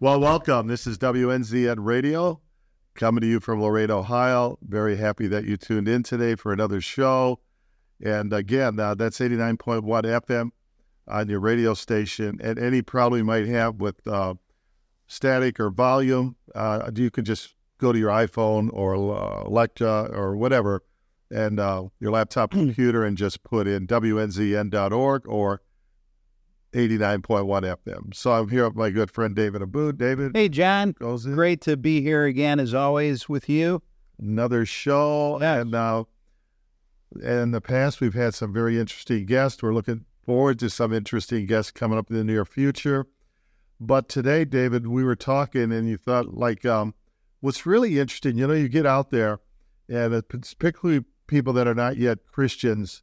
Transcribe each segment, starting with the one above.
Well, welcome. This is WNZN Radio coming to you from Laredo, Ohio. Very happy that you tuned in today for another show. And again, uh, that's 89.1 FM on your radio station. And any problem you might have with uh, static or volume, uh, you can just go to your iPhone or uh, Alexa or whatever, and uh, your laptop computer, and just put in WNZN.org or 89.1 FM. So I'm here with my good friend David Abboud. David. Hey, John. Great to be here again, as always, with you. Another show. Yes. And uh, in the past, we've had some very interesting guests. We're looking forward to some interesting guests coming up in the near future. But today, David, we were talking, and you thought, like, um, what's really interesting, you know, you get out there, and particularly people that are not yet Christians,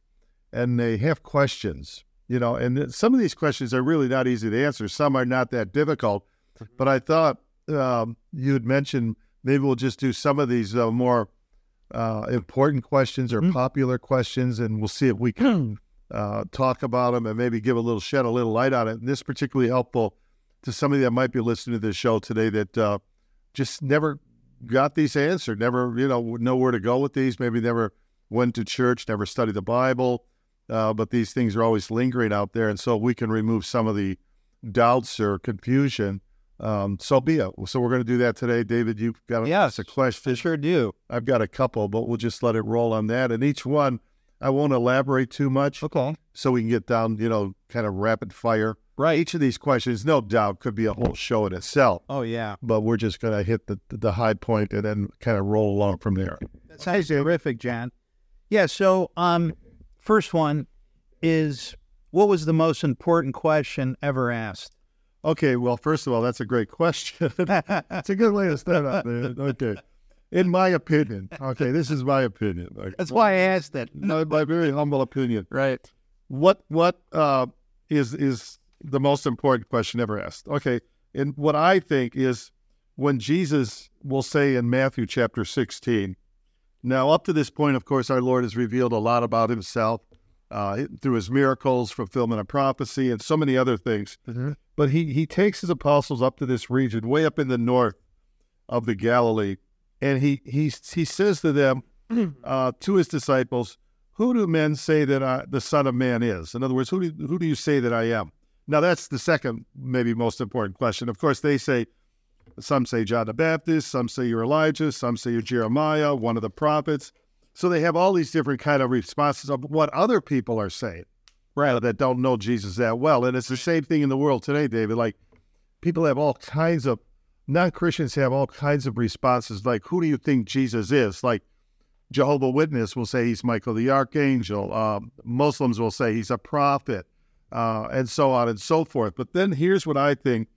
and they have questions, you know, and th- some of these questions are really not easy to answer. Some are not that difficult. But I thought um, you had mentioned maybe we'll just do some of these uh, more uh, important questions or Mhm. popular questions, and we'll see if we can uh, talk about them and maybe give a little shed a little light on it. And this is particularly helpful to somebody that might be listening to this show today that uh, just never got these answered, never you know know where to go with these, maybe never went to church, never studied the Bible, uh, but these things are always lingering out there, and so we can remove some of the doubts or confusion. Um, so be it. So we're going to do that today, David. You've got a, Yes, a question. I sure do. I've got a couple, but we'll just let it roll on that. And each one, I won't elaborate too much Okay. so we can get down, you know, kind of rapid fire. Right. Each of these questions, no doubt, could be a whole show in itself, Oh, yeah. but we're just going to hit the, the high point and then kind of roll along from there. That sounds terrific, John. Yeah. So, um, first one is what was the most important question ever asked? Okay, well, first of all, that's a great question. It's a good way to start out there. Okay. In my opinion, okay, this is my opinion. Okay. That's why I asked it. No, my very humble opinion. Right. What what uh, is is the most important question ever asked? Okay, and what I think is when Jesus will say in Matthew chapter sixteen. Now, up to this point, of course, our Lord has revealed a lot about Himself uh, through His miracles, fulfillment of prophecy, and so many other things. But he he takes his apostles up to this region, way up in the north of the Galilee, and he he he says to them, uh, to his disciples, "Who do men say that I, the Son of Man is?" In other words, who do who do you say that I am? Now that's the second, maybe most important question. Of course, they say some say John the Baptist, some say you're Elijah, some say you're Jeremiah, one of the prophets. So they have all these different kind of responses of what other people are saying Right. that don't know Jesus that well. And it's the same thing in the world today, David. Like people have all kinds of non Christians have all kinds of responses. Like, who do you think Jesus is? Like Jehovah Witness will say he's Michael the Archangel. Um, Muslims will say he's a prophet, uh, and so on and so forth. But then here's what I think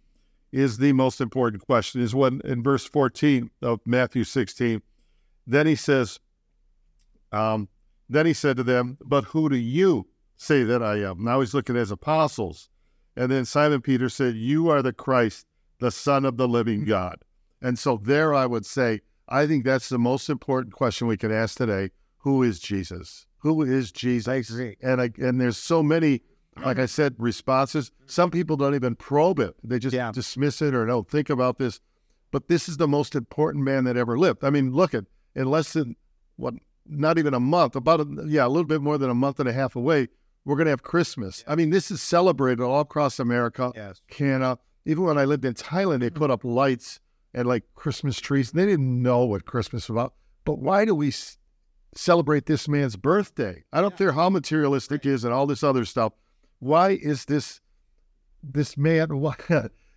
is the most important question: is when in verse 14 of Matthew 16, then he says, um, then he said to them, "But who do you say that I am?" Now he's looking at his apostles, and then Simon Peter said, "You are the Christ, the Son of the living God." And so there, I would say, I think that's the most important question we can ask today: Who is Jesus? Who is Jesus? And I, and there's so many, like I said, responses. Some people don't even probe it; they just Yeah. dismiss it or don't think about this. But this is the most important man that ever lived. I mean, look at in less than what, not even a month, about a, yeah, a little bit more than a month and a half away. We're going to have Christmas. I mean, this is celebrated all across America, Yes. Canada. Even when I lived in Thailand, they mm-hmm. put up lights and like Christmas trees. They didn't know what Christmas was about. But why do we celebrate this man's birthday? I don't care how materialistic it is and all this other stuff. Why is this this man? Why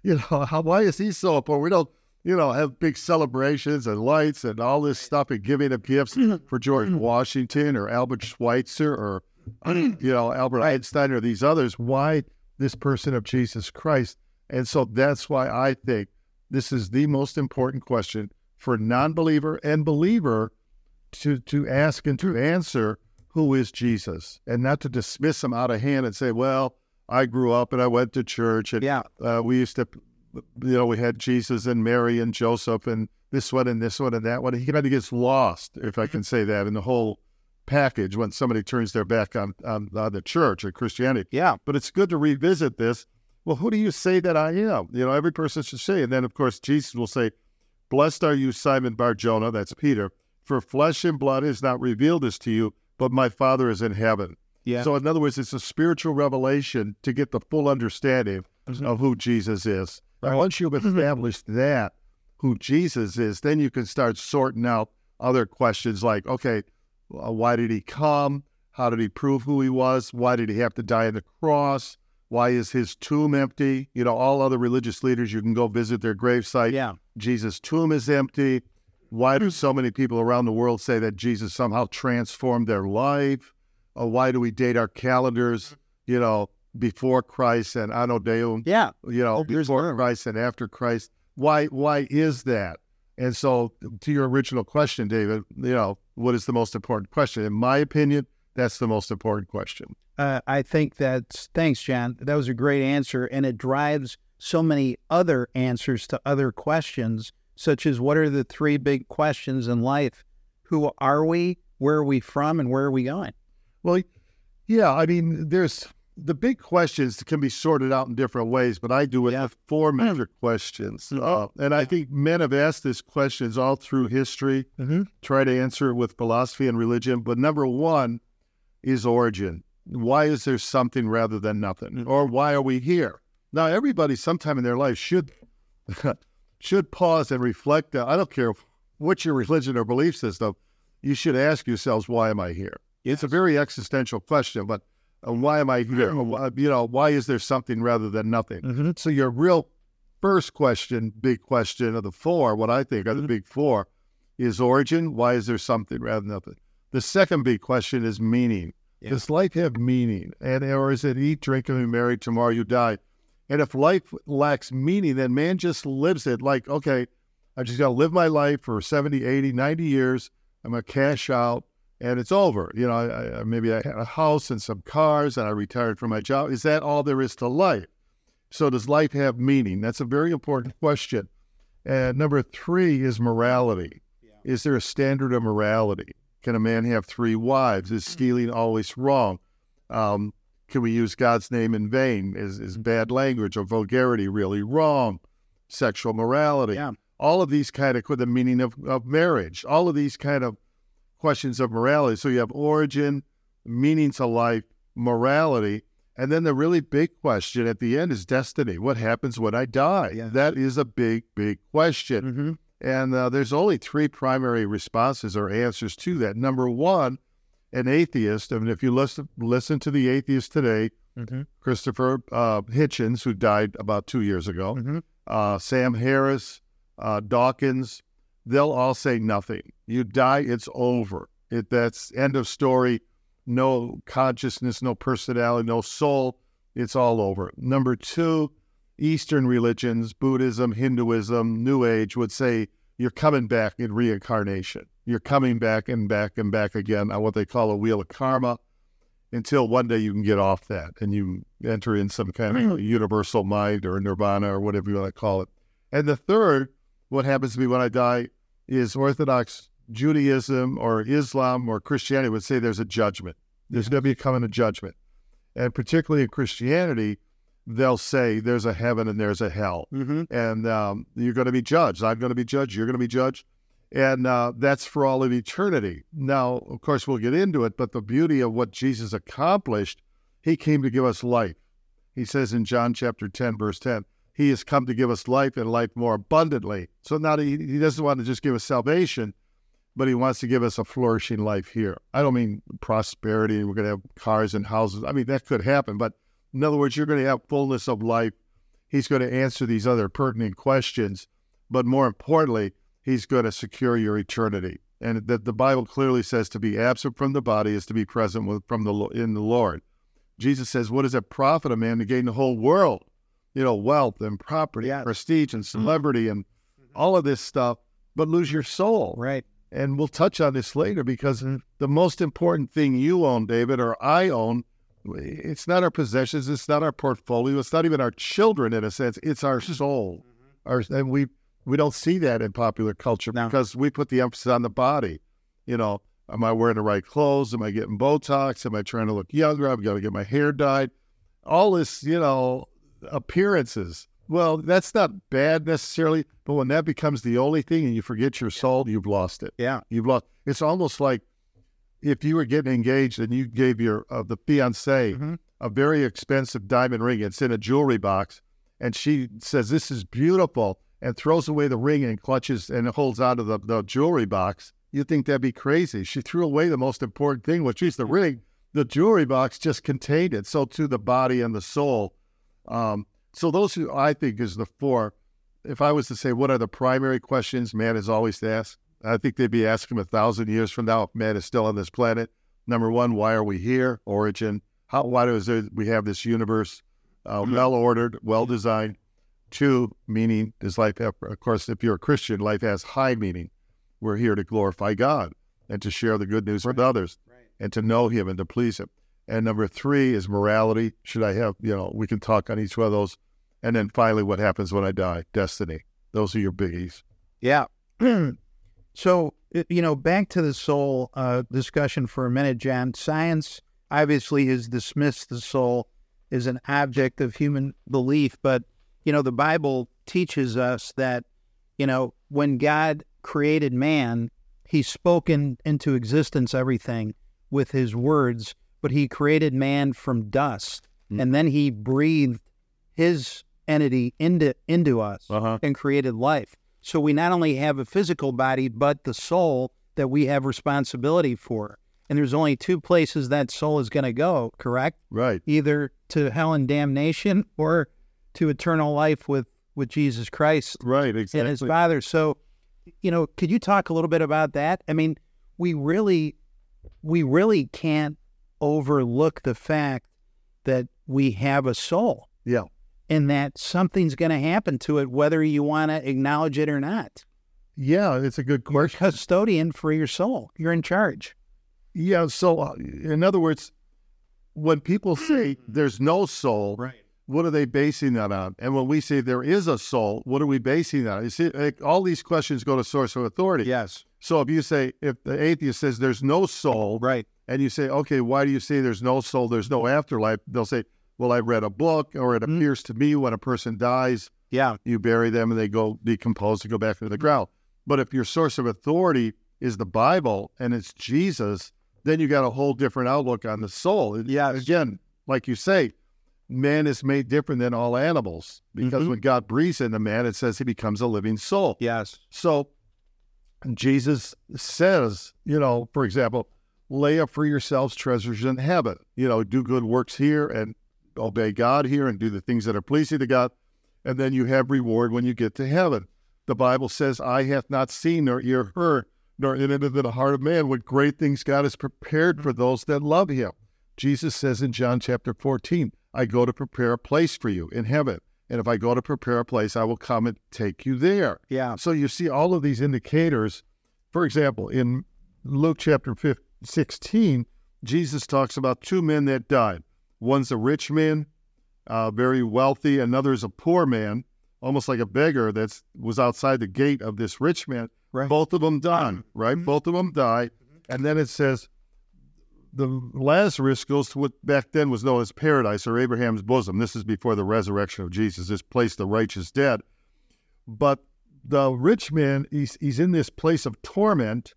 you know? How why is he so important? We don't you know have big celebrations and lights and all this stuff and giving of gifts for George mm. Washington or Albert Schweitzer or you know Albert Einstein or these others. Why this person of Jesus Christ? And so that's why I think this is the most important question for non-believer and believer to to ask and to answer who is Jesus and not to dismiss him out of hand and say, well, I grew up and I went to church and Yeah. uh, we used to, you know, we had Jesus and Mary and Joseph and this one and this one and that one. He kind of gets lost, if I can say that, in the whole package when somebody turns their back on, on, on the church or Christianity. Yeah. But it's good to revisit this well, who do you say that I am? You know, every person should say. And then, of course, Jesus will say, Blessed are you, Simon Bar Jonah, that's Peter, for flesh and blood has not revealed this to you, but my Father is in heaven. Yeah. So, in other words, it's a spiritual revelation to get the full understanding Mhm. of who Jesus is. Right. Once you've established that, who Jesus is, then you can start sorting out other questions like, okay, uh, why did he come? How did he prove who he was? Why did he have to die on the cross? Why is his tomb empty? You know, all other religious leaders, you can go visit their gravesite. yeah. Jesus' tomb is empty. Why do so many people around the world say that Jesus somehow transformed their life? Or why do we date our calendars, you know, before Christ and Anno Deum, Yeah. you know, Oh, before Christ and after Christ? Why why is that? And so to your original question, David, you know, what is the most important question? In my opinion, that's the most important question. Uh, I think that's thanks, John. That was a great answer, and it drives so many other answers to other questions, such as what are the three big questions in life? Who are we? Where are we from? And where are we going? Well, yeah, I mean, there's the big questions can be sorted out in different ways, but I do it Yeah. with four major questions. Mhm. Uh, and I think men have asked these questions all through history, Mm-hmm. try to answer it with philosophy and religion. But number one is origin. Why is there something rather than nothing? Mhm. Or why are we here? Now, everybody sometime in their life should should pause and reflect. I don't care what your religion or belief system, you should ask yourselves, why am I here? It's a very existential question, but uh, why am I here? Uh, You know, why is there something rather than nothing? Mm-hmm. So your real first question, big question of the four, what I think are the Mhm. big four, is origin. Why is there something rather than nothing? The second big question is meaning. Yeah. Does life have meaning? And or is it eat, drink, and be merry, tomorrow you die? And if life lacks meaning, then man just lives it like, okay, I'm just got to live my life for 70, 80, 90 years. I'm going to cash out and it's over. You know, I, I, maybe I had a house and some cars and I retired from my job. Is that all there is to life? So does life have meaning? That's a very important question. And number three is morality. Is there a standard of morality? Can a man have three wives? Is stealing always wrong? Um, can we use God's name in vain? Is, is bad language or vulgarity really wrong? Sexual morality. Yeah. All of these kind of, the meaning of, of marriage, all of these kind of questions of morality. So you have origin, meaning to life, morality, and then the really big question at the end is destiny. What happens when I die? Yeah. That is a big, big question. Mm-hmm. And uh, there's only three primary responses or answers to that. Number one, an atheist. I mean, if you listen listen to the atheist today, Mm-hmm. Christopher uh, Hitchens, who died about two years ago, Mm-hmm. uh, Sam Harris, uh, Dawkins, they'll all say nothing. You die, it's over. It, that's end of story. No consciousness, no personality, no soul. It's all over. Number two, Eastern religions, Buddhism, Hinduism, New Age would say you're coming back in reincarnation. You're coming back and back and back again on what they call a wheel of karma until one day you can get off that and you enter in some kind of universal mind or nirvana or whatever you want to call it. And the third, what happens to me when I die, is Orthodox Judaism or Islam or Christianity would say there's a judgment. There's going to be a coming a judgment. And particularly in Christianity, they'll say there's a heaven and there's a hell. Mm-hmm. And um, you're going to be judged. I'm going to be judged. You're going to be judged. And uh, that's for all of eternity. Now, of course, we'll get into it, but the beauty of what Jesus accomplished, he came to give us life. He says in John chapter 10, verse 10, he has come to give us life and life more abundantly. So now he, he doesn't want to just give us salvation, but he wants to give us a flourishing life here. I don't mean prosperity, we're going to have cars and houses. I mean, that could happen, but in other words, you're going to have fullness of life. He's going to answer these other pertinent questions, but more importantly, he's going to secure your eternity. And that the Bible clearly says to be absent from the body is to be present with, from the in the Lord. Jesus says, "What does it profit a man to gain the whole world? You know, wealth and property, Yes. prestige and mm-hmm. celebrity, and mm-hmm. all of this stuff, but lose your soul." Right. And we'll touch on this later because mm-hmm. the most important thing you own, David, or I own, it's not our possessions, it's not our portfolio, it's not even our children in a sense, it's our mm-hmm. soul. Mm-hmm. Our, and we we don't see that in popular culture No. because we put the emphasis on the body. You know, am I wearing the right clothes? Am I getting Botox? Am I trying to look younger? I've got to get my hair dyed. All this, you know, appearances. Well, that's not bad necessarily, but when that becomes the only thing and you forget your soul, you've lost it. Yeah. You've lost. It's almost like if you were getting engaged and you gave your uh, the fiance Mhm. a very expensive diamond ring. It's in a jewelry box, and she says this is beautiful, and throws away the ring and clutches and holds onto the, the jewelry box. You think that'd be crazy? She threw away the most important thing, which is the ring. The jewelry box just contained it. So to the body and the soul. Um, so those who I think is the four. If I was to say what are the primary questions man is always to asked, I think they'd be asking a thousand years from now if man is still on this planet. Number one, why are we here? Origin. How? Why does there, we have this universe uh, well ordered, well designed? Two, meaning does life have? Of course, if you're a Christian, life has high meaning. We're here to glorify God and to share the good news with others and to know Him and to please Him. And number three is morality. Should I have? You know, we can talk on each one of those. And then finally, what happens when I die? Destiny. Those are your biggies. Yeah. so, you know, back to the soul uh, discussion for a minute, John. Science obviously has dismissed the soul as an object of human belief, but, you know, the Bible teaches us that, you know, when God created man, he spoken into existence everything with his words, but he created man from dust. Mm. And then he breathed his entity into into us Uh-huh. and created life. So we not only have a physical body, but the soul that we have responsibility for. And there's only two places that soul is going to go, correct? Right. Either to hell and damnation or to eternal life with, with Jesus Christ Right. exactly. and his father. So, you know, could you talk a little bit about that? I mean, we really, we really can't overlook the fact that we have a soul Yeah. And that something's going to happen to it, whether you want to acknowledge it or not. Yeah. It's a good You're question. custodian for your soul. You're in charge. Yeah. So, uh, in other words, when people say there's no soul, Right. what are they basing that on? And when we say there is a soul, what are we basing that on? You see, like, all these questions go to source of authority. Yes. So if you say, if the atheist says there's no soul, Right. and you say, okay, why do you say there's no soul, there's no afterlife? They'll say, well, I read a book, or it Mhm. appears to me when a person dies, Yeah. you bury them and they go decompose and go back into the ground. But if your source of authority is the Bible and it's Jesus, then you got a whole different outlook on the soul. Yeah, Again, like you say, man is made different than all animals because Mhm. when God breathes into man, it says he becomes a living soul. Yes. So Jesus says, you know, for example, lay up for yourselves treasures in heaven. You know, do good works here and obey God here and do the things that are pleasing to God. And then you have reward when you get to heaven. The Bible says, Eye hath not seen nor ear heard, nor entered into the heart of man what great things God has prepared for those that love him. Jesus says in John chapter 14, I go to prepare a place for you in heaven. And if I go to prepare a place, I will come and take you there. Yeah. So you see all of these indicators. For example, in Luke chapter 15, 16, Jesus talks about two men that died. One's a rich man, uh, very wealthy. Another is a poor man, almost like a beggar that was outside the gate of this rich man. Right. Both of them died, right? Mhm. Both of them die. And then it says the Lazarus goes to what back then was known as paradise or Abraham's bosom. This is before the resurrection of Jesus, this place the righteous dead. But the rich man, he's, he's in this place of torment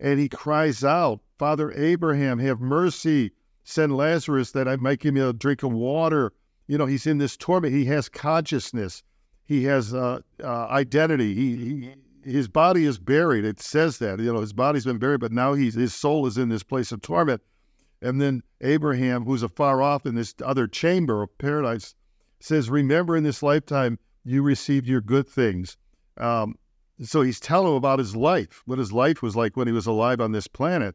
and he cries out, Father Abraham, have mercy. Send Lazarus that I might give him a drink of water. You know, he's in this torment. He has consciousness. He has uh, uh, identity. He, he his body is buried. It says that you know his body's been buried, but now he's his soul is in this place of torment. And then Abraham, who's afar off in this other chamber of paradise, says, "Remember, in this lifetime you received your good things." Um, so he's telling him about his life, what his life was like when he was alive on this planet.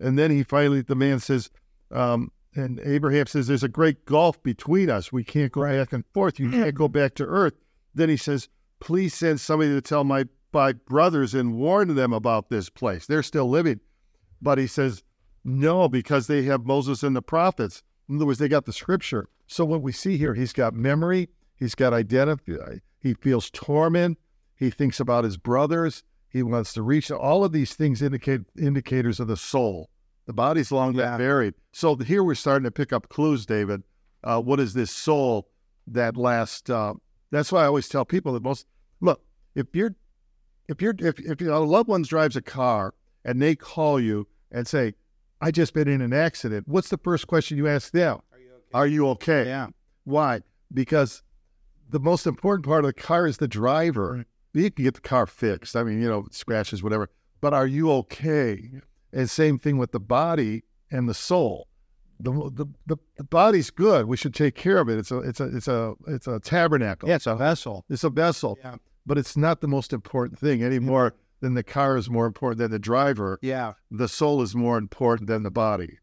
And then he finally, the man says, um, and Abraham says, There's a great gulf between us. We can't go back and forth. You can't go back to earth. Then he says, Please send somebody to tell my five brothers and warn them about this place. They're still living. But he says, No, because they have Moses and the prophets. In other words, they got the scripture. So what we see here, he's got memory, he's got identity, he feels torment, he thinks about his brothers, he wants to reach. All of these things indicate indicators of the soul. The body's long Yeah. been buried. So here we're starting to pick up clues, David. Uh, what is this soul? that last. Uh, that's why I always tell people that most look if you're if you're if if a loved one drives a car and they call you and say, "I just been in an accident," what's the first question you ask them? Are you okay? Are you okay? Yeah. Why? Because the most important part of the car is the driver. You can get the car fixed. I mean, you know, scratches, whatever. But are you okay? And same thing with the body and the soul. The, the, the, the body's good. We should take care of it. It's a it's a it's a it's a tabernacle. Yeah, it's a vessel. It's a vessel. Yeah. But it's not the most important thing anymore. Than the car is more important than the driver. Yeah. The soul is more important than the body.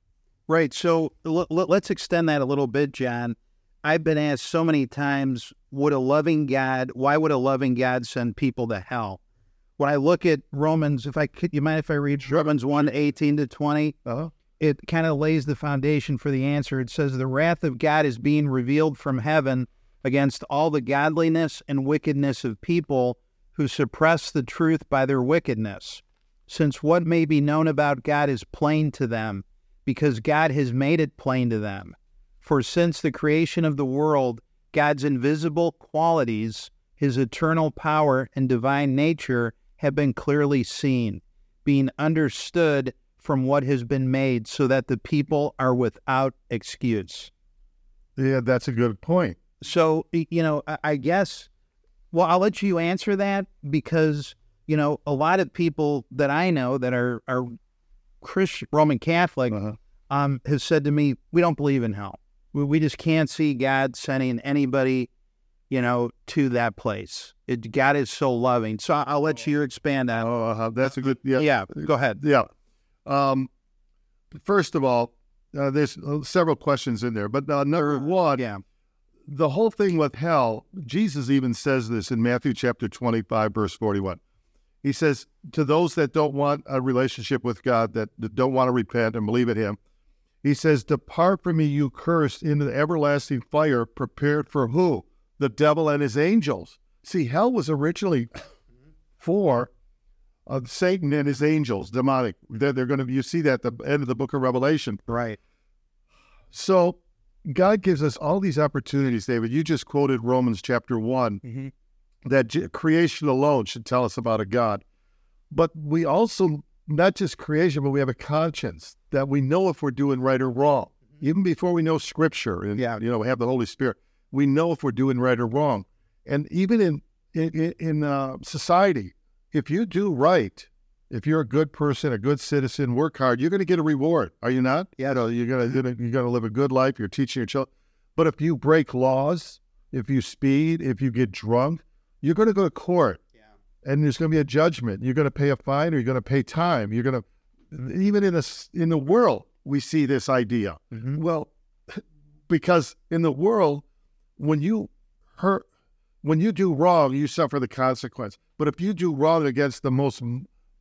Right. So l- l- let's extend that a little bit, John. I've been asked so many times, would a loving God, why would a loving God send people to hell? When I look at Romans, if I could, you mind if I read Romans 1 18 to 20? Uh-huh. It kind of lays the foundation for the answer. It says, The wrath of God is being revealed from heaven against all the godliness and wickedness of people who suppress the truth by their wickedness. Since what may be known about God is plain to them, because God has made it plain to them. For since the creation of the world, God's invisible qualities, his eternal power and divine nature, have been clearly seen, being understood from what has been made, so that the people are without excuse. Yeah, that's a good point. So, you know, I- guess, well, I'll let you answer that because, you know, a lot of people that I know that are, are Christian, Roman Catholic, Uh-huh. um, has said to me, we don't believe in hell. We, we just can't see God sending anybody, you know, to that place. It, God is so loving. So I'll let you expand on. Oh, uh-huh. that's a good. Yeah, yeah, go ahead. Yeah. Um, first of all, uh, there's uh, several questions in there, but uh, number one, Yeah, the whole thing with hell, Jesus even says this in Matthew chapter 25, verse 41. He says, To those that don't want a relationship with God, that, that don't want to repent and believe in Him, He says, Depart from me, you cursed, into the everlasting fire prepared for who? The devil and his angels. See, hell was originally for uh, Satan and his angels, demonic. They're, they're going to, you see that at the end of the book of Revelation. right. So God gives us all these opportunities, David. You just quoted Romans chapter one Mhm. that j- creation alone should tell us about a God. But we also, not just creation, but we have a conscience that we know if we're doing right or wrong. Even before we know scripture and, Yeah. you know, we have the Holy Spirit, we know if we're doing right or wrong. And even in, in, in uh, society, if you do right, if you're a good person, a good citizen, work hard, you're going to get a reward. Are you not? Yeah. Know, you're going to you're going to live a good life. You're teaching your children. But if you break laws, if you speed, if you get drunk, you're going to go to court, and there's going to be a judgment. You're going to pay a fine, or you're going to pay time. You're going to even in this in the world we see this idea. Mhm. Well, because in the world, when you hurt, when you do wrong, you suffer the consequence. But if you do wrong against the most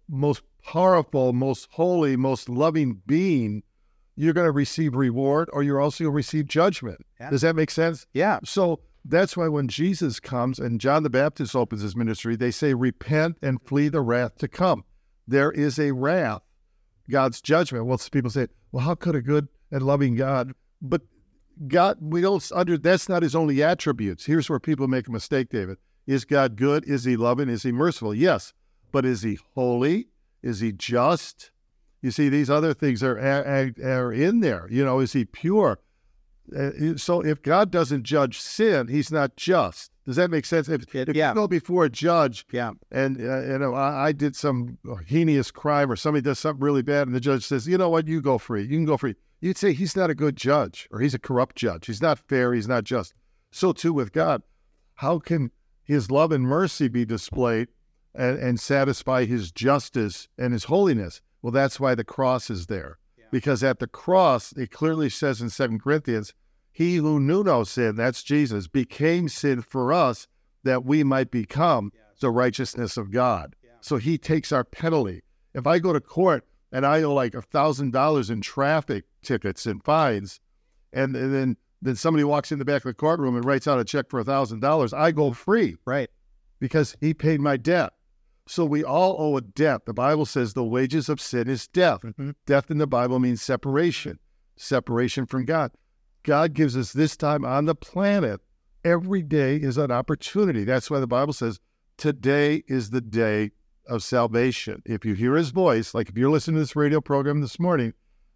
most powerful, most holy, most loving being, you're going to receive reward, or you're also going to receive judgment. Yeah. Does that make sense? Yeah. So that's why when Jesus comes and John the Baptist opens his ministry, they say, Repent and flee the wrath to come. There is a wrath, God's judgment. Well, people say, Well, how could a good and loving God? But God, we don't under that's not his only attributes. Here's where people make a mistake, David. Is God good? Is he loving? Is he merciful? Yes. But is he holy? Is he just? You see, these other things are are, are in there. You know, is he pure? Uh, so if God doesn't judge sin, he's not just. Does that make sense? If, It- if yeah. you go before a judge Yeah. and uh, you know I, I did some heinous crime or somebody does something really bad, and the judge says, "You know what? You go free. You can go free." You'd say he's not a good judge, or he's a corrupt judge. He's not fair. He's not just. So too with God. How can His love and mercy be displayed and, and satisfy His justice and His holiness? Well, that's why the cross is there, because at the cross it clearly says in Second Corinthians, "He who knew no sin, that's Jesus, became sin for us." that we might become the righteousness of God. So he takes our penalty. If I go to court and I owe like a thousand dollars in traffic tickets and fines, and, and then then somebody walks in the back of the courtroom and writes out a check for a thousand dollars, I go free Right. because he paid my debt. So we all owe a debt. The Bible says the wages of sin is death. Mhm. Death in the Bible means separation, separation from God. God gives us this time on the planet every day is an opportunity. That's why the Bible says today is the day of salvation. If you hear his voice, like if you're listening to this radio program this morning,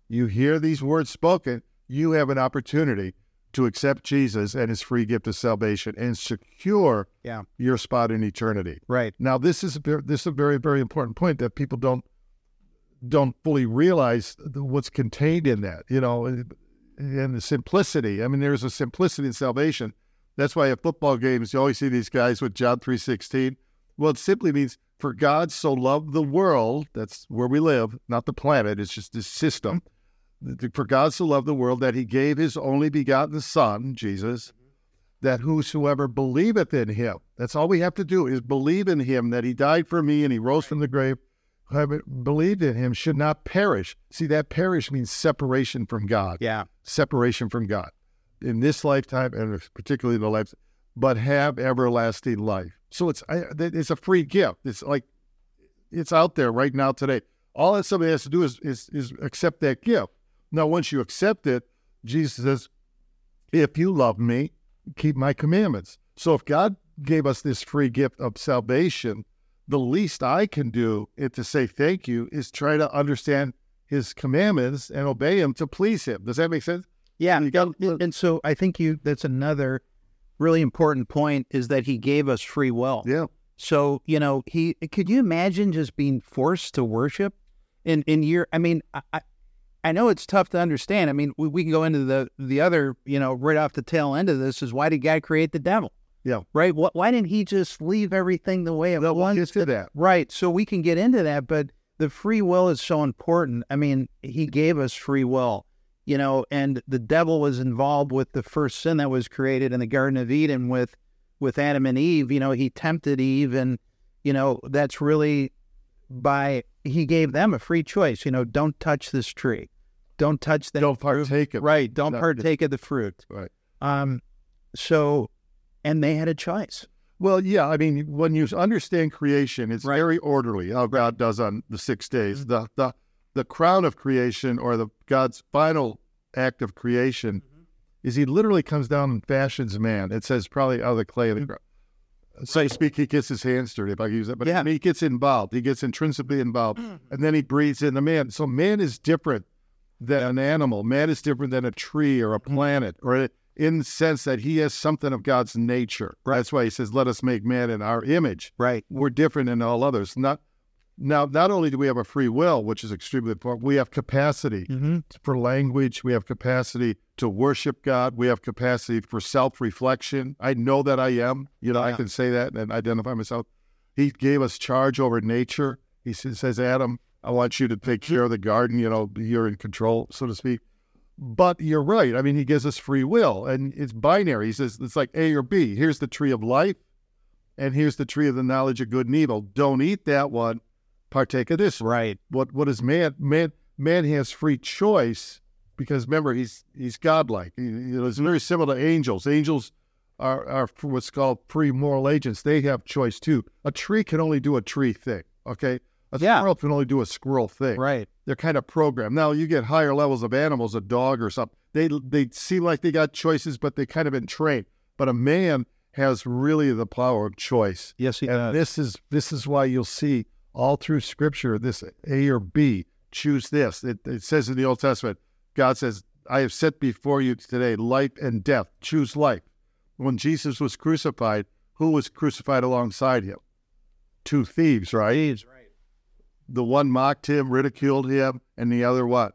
you hear these words spoken, you have an opportunity to accept Jesus and his free gift of salvation and secure Yeah. your spot in eternity. Right. Now, this is a, this is a very very important point that people don't don't fully realize the- what's contained in that. You know, and the simplicity. I mean, there's a simplicity in salvation. That's why at football games you always see these guys with John three sixteen. Well, it simply means for God so loved the world. That's where we live, not the planet. It's just this system. For God so loved the world that He gave His only begotten Son, Jesus, mm-hmm. that whosoever believeth in him, that's all we have to do is believe in him that he died for me and he rose from the grave. Whoever believed in him should not perish. See, that perish means separation from God, Yeah. separation from God in this lifetime and particularly in the life, but have everlasting life. So it's I, it's a free gift. It's like it's out there right now today. All that somebody has to do is is, is accept that gift. Now, once you accept it, Jesus says, "If you love me, keep my commandments." So, if God gave us this free gift of salvation, the least I can do it to say thank you is try to understand His commandments and obey Him to please Him. Does that make sense? Yeah. Got- and, and so I think you that's another really important point is that he gave us free will. Yeah. So, you know, he could you imagine just being forced to worship in in your I mean, I I- know it's tough to understand. I mean, we, we can go into the the other, you know, right off the tail end of this is why did God create the devil? Yeah. Right? What why didn't he just leave everything the way it No, we'll was? get to that. Right. So we can get into that, but the free will is so important. I mean, he gave us free will, you know, and the devil was involved with the first sin that was created in the Garden of Eden with with Adam and Eve. You know, he tempted Eve and you know, that's really by he gave them a free choice, you know, don't touch this tree. Don't touch that Don't partake of it. Right. Don't No, partake of the fruit. Right. Um so and they had a choice. Well, yeah. I mean, when you understand creation, it's Right. very orderly. How God does on the six days. Mm-hmm. The the the crown of creation, or the God's final act of creation, mm-hmm. is He literally comes down and fashions man. It says probably out of the clay of the mm-hmm. ground. So to speak, He gets his hands dirty, if I can use that. But Yeah. I mean, He gets involved. He gets intrinsically involved, and then He breathes in the man. So man is different than an animal. Man is different than a tree or a planet, or in the sense that he has something of God's nature. That's why he says, "Let us make man in our image." Right. We're different than all others. Not now. Not only do we have a free will, which is extremely important, we have capacity Mm-hmm. for language. We have capacity to worship God. We have capacity for self-reflection. I know that I am. You know, I can say that and identify myself. He gave us charge over nature. He says, Adam, I want you to take care of the garden. You know, you're in control, so to speak. But you're right. I mean, he gives us free will, and it's binary. He says it's like A or B. Here's the tree of life, and here's the tree of the knowledge of good and evil. Don't eat that one. Partake of this. Right. What what is man? Man man has free choice because remember he's he's godlike. He, you know, it's very similar to angels. Angels are are what's called free moral agents. They have choice too. A tree can only do a tree thing. Okay. A Yeah. squirrel can only do a squirrel thing Right. they're kind of programmed. Now you get higher levels of animals, a dog or something. They they seem like they got choices, but they kind of been trained. But a man has really the power of choice. Yes, he And does. this is this is why you'll see all through Scripture this A or B. Choose this. It, it says in the Old Testament, God says, "I have set before you today life and death. Choose life." When Jesus was crucified, who was crucified alongside him? Two thieves, right? Thieves, right. The one mocked him, ridiculed him, and the other what?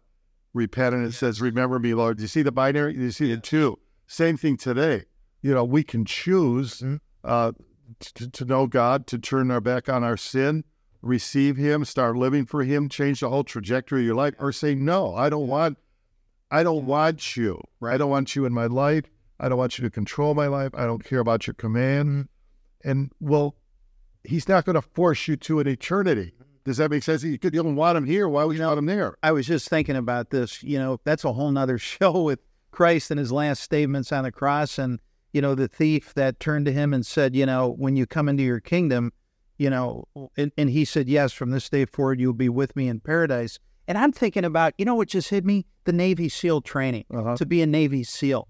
Repented and says, Remember me, Lord. Do you see the binary? Do you see the two? Same thing today. You know, we can choose uh, to, to know God, to turn our back on our sin, receive Him, start living for Him, change the whole trajectory of your life, or say, No, I don't want I don't want you. I don't want you in my life. I don't want you to control my life. I don't care about your command. And well, he's not going to force you to an eternity. Does that make sense? You could you don't want him here. Why would you want him there? I was just thinking about this. You know, that's a whole nother show with Christ and his last statements on the cross. And, you know, the thief that turned to him and said, you know, when you come into your kingdom, you know, and, and he said, yes, from this day forward, you'll be with me in paradise. And I'm thinking about, you know what just hit me? The Navy SEAL training Uh-huh. to be a Navy SEAL.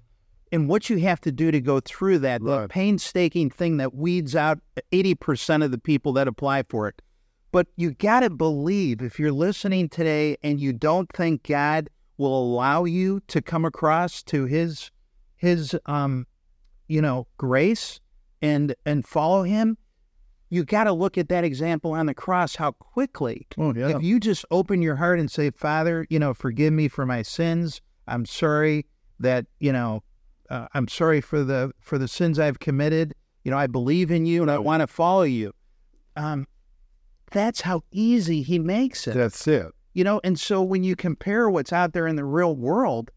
and what you have to do to go through that, the painstaking thing that weeds out 80% of the people that apply for it. But you got to believe if you're listening today and you don't think God will allow you to come across to his his um you know grace and and follow him, you got to look at that example on the cross how quickly Oh yeah. if you just open your heart and say, Father, you know, forgive me for my sins. I'm sorry that, you know, uh, I'm sorry for the for the sins I've committed. You know, I believe in you and I want to follow you. Um, that's how easy he makes it. That's it. You know, and so when you compare what's out there in the real world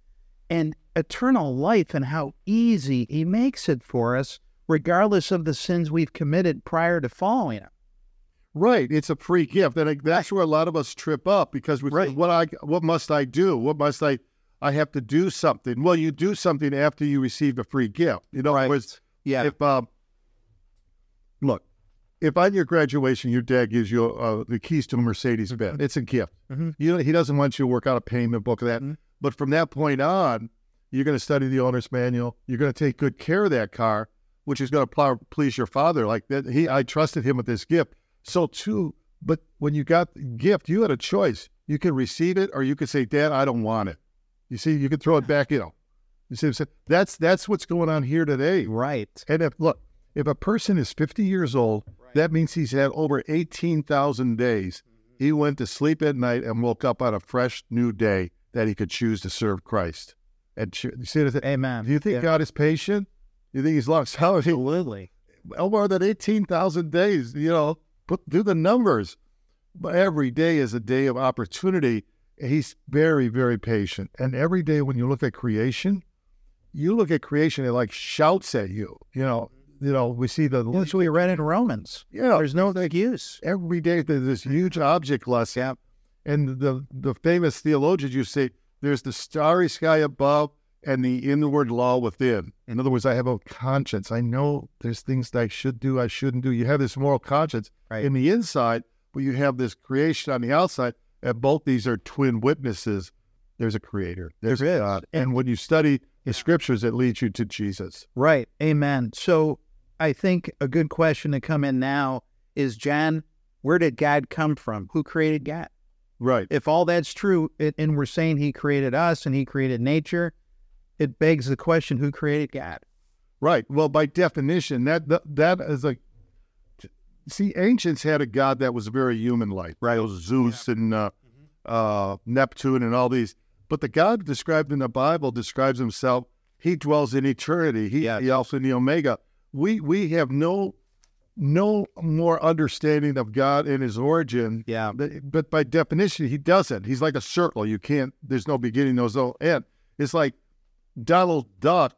and eternal life and how easy he makes it for us, regardless of the sins we've committed prior to following him. Right. It's a free gift. And that's where a lot of us trip up because we Right. what I what must I do? What must I I have to do something. Well, you do something after you receive a free gift. You know, Right. Yeah. if um look, if on your graduation your dad gives you uh, the keys to a Mercedes Benz, it's a gift. Mhm. You know, he doesn't want you to work out a payment book of that. Mhm. But from that point on, you're going to study the owner's manual. You're going to take good care of that car, which is going to pl- please your father. Like that, he, I trusted him with this gift. So too, but when you got the gift, you had a choice. You could receive it, or you could say, "Dad, I don't want it." You see, you could throw it back. You know, you see, what I'm saying? that's that's what's going on here today. right. And if look, if a person is 50 years old, that means he's had over 18,000 days. Mm-hmm. He went to sleep at night and woke up on a fresh new day that he could choose to serve Christ. And you see, what? Amen. do you think Yeah. God is patient? Do you think He's long suffering? Absolutely. Well, more than 18,000 days, you know, put do the numbers. But every day is a day of opportunity. He's very, very patient. And every day when you look at creation, you look at creation, it like shouts at you. You know, you know, we see the That's what we read in Romans. yeah, There's no excuse. every day there's this huge object lesson. And the the famous theologians you say there's the starry sky above and the inward law within. In other words, I have a conscience. I know there's things that I should do, I shouldn't do. You have this moral conscience Right. in the inside, but you have this creation on the outside. And both these are twin witnesses. There's a creator. There's There. God. And when you study the scriptures, it leads you to Jesus. Right. Amen. So I think a good question to come in now is John, where did God come from? Who created God? Right. If all that's true, it, and we're saying he created us and he created nature, it begs the question who created God? Right. Well, by definition, that that, that is a See, ancients had a god that was very human-like, right? It was Zeus and uh, uh, Neptune and all these. But the God described in the Bible describes himself. He dwells in eternity. He, Yes. the Alpha and the Omega. We we have no no more understanding of God and His origin. Yeah. But, by definition, He doesn't. He's like a circle. You can't. There's no beginning. There's no end. It's like Donald Duck.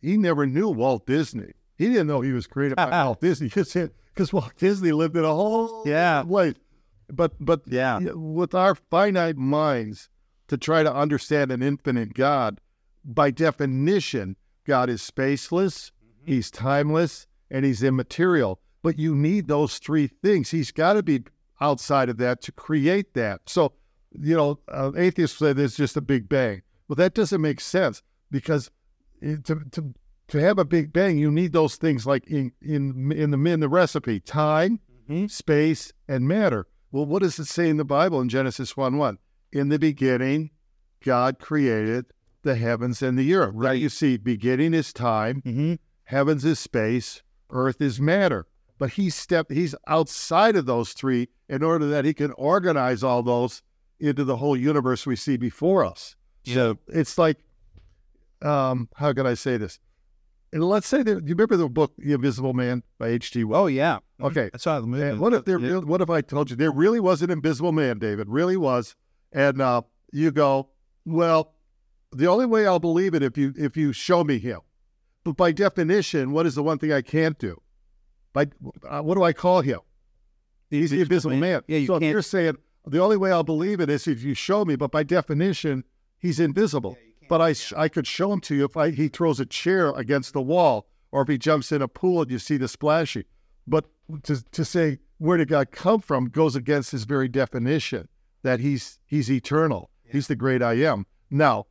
He never knew Walt Disney. He didn't know he was created by Walt Disney because Walt Disney lived in a whole Yeah. place. But but Yeah. with our finite minds to try to understand an infinite God, by definition, God is spaceless, He's timeless, and He's immaterial. But you need those three things. He's got to be outside of that to create that. So, you know, uh, atheists say there's just a Big Bang. Well, that doesn't make sense because it- to, to to have a Big Bang, you need those things like in in in the in the recipe: time, Mhm. space, and matter. Well, what does it say in the Bible in Genesis one one? In the beginning, God created the heavens and the earth. Right? You see, beginning is time, Mm-hmm. Heavens is space, earth is matter. But he's stepped he's outside of those three in order that he can organize all those into the whole universe we see before us. So it's like um how can I say this? And let's say that you remember the book The Invisible Man by H.G. Wells? Oh, yeah. Okay. I saw the movie. And what if there? Yeah. What if I told you there really was an invisible man, David? Really was, and uh, you go, well, the only way I'll believe it if you if you show me him. But by definition, what is the one thing I can't do? By uh, what do I call him? He's the invisible man. Yeah, you so you're saying the only way I'll believe it is if you show me, but by definition, he's invisible. but I sh- I could show him to you if I, he throws a chair against the wall, or if he jumps in a pool and you see the splashing. But to to say where did God come from goes against his very definition that he's he's eternal. He's the great I am. Now,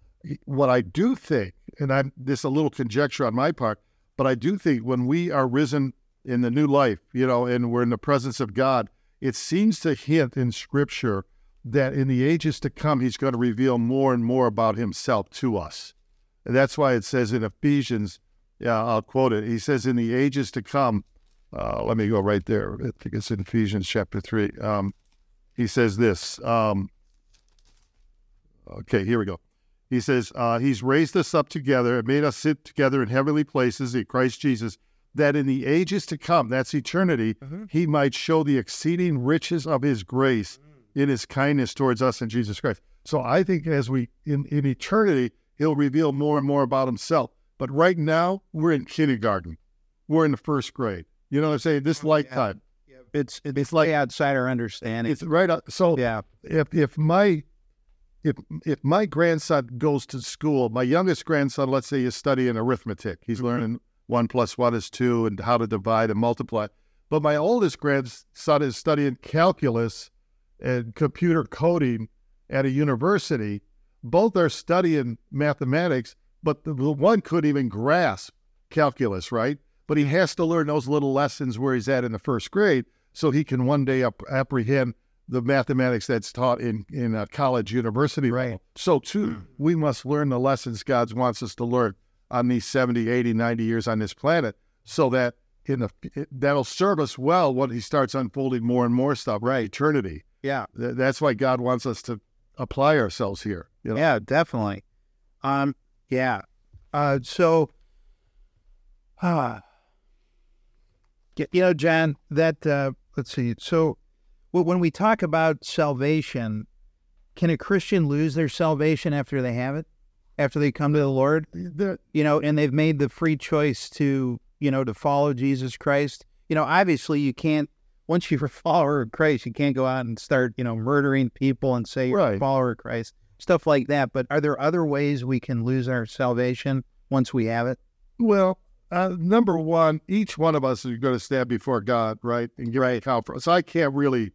what I do think, and I'm this a little conjecture on my part, but I do think when we are risen in the new life, you know, and we're in the presence of God, it seems to hint in Scripture that in the ages to come, He's going to reveal more and more about Himself to us. And that's why it says in Ephesians, yeah, I'll quote it. He says, "In the ages to come." Uh, let me go right there. I think it's in Ephesians chapter three. Um, he says this. Um, okay, here we go. He says, uh, He's raised us up together and made us sit together in heavenly places in Christ Jesus, that in the ages to come, that's eternity, Mm-hmm. He might show the exceeding riches of His grace Mm. in His kindness towards us in Jesus Christ. So I think as we, in, in eternity, He'll reveal more and more about Himself. But right now, we're in kindergarten, we're in the first grade. You know what I'm saying? This lifetime. Yeah. It's it's, like outside our understanding. It's right. up- So yeah. if if my if if my grandson goes to school, my youngest grandson, let's say, is studying arithmetic. He's learning one plus one is two and how to divide and multiply. But my oldest grandson is studying calculus and computer coding at a university. Both are studying mathematics, but the, the one couldn't even grasp calculus, right? But he has to learn those little lessons where he's at in the first grade so he can one day ap- apprehend the mathematics that's taught in in a college university Right. so too we must learn the lessons god wants us to learn on these 70 80 90 years on this planet so that in the it- that'll serve us well when he starts unfolding more and more stuff right eternity Yeah. Th- that's why god wants us to apply ourselves here you know? Yeah, definitely. Um, yeah. Uh, so, uh, y- you know, John, that uh, let's see. So, w- when we talk about salvation, can a Christian lose their salvation after they have it, after they come to the Lord? The- You know, and they've made the free choice to, you know, to follow Jesus Christ. You know, obviously, you can't. Once you're a follower of Christ, you can't go out and start, you know, murdering people and say you're a follower of Christ stuff like that. But are there other ways we can lose our salvation once we have it? Well, uh, number one, each one of us is going to stand before God, right, and give an account for. So I can't really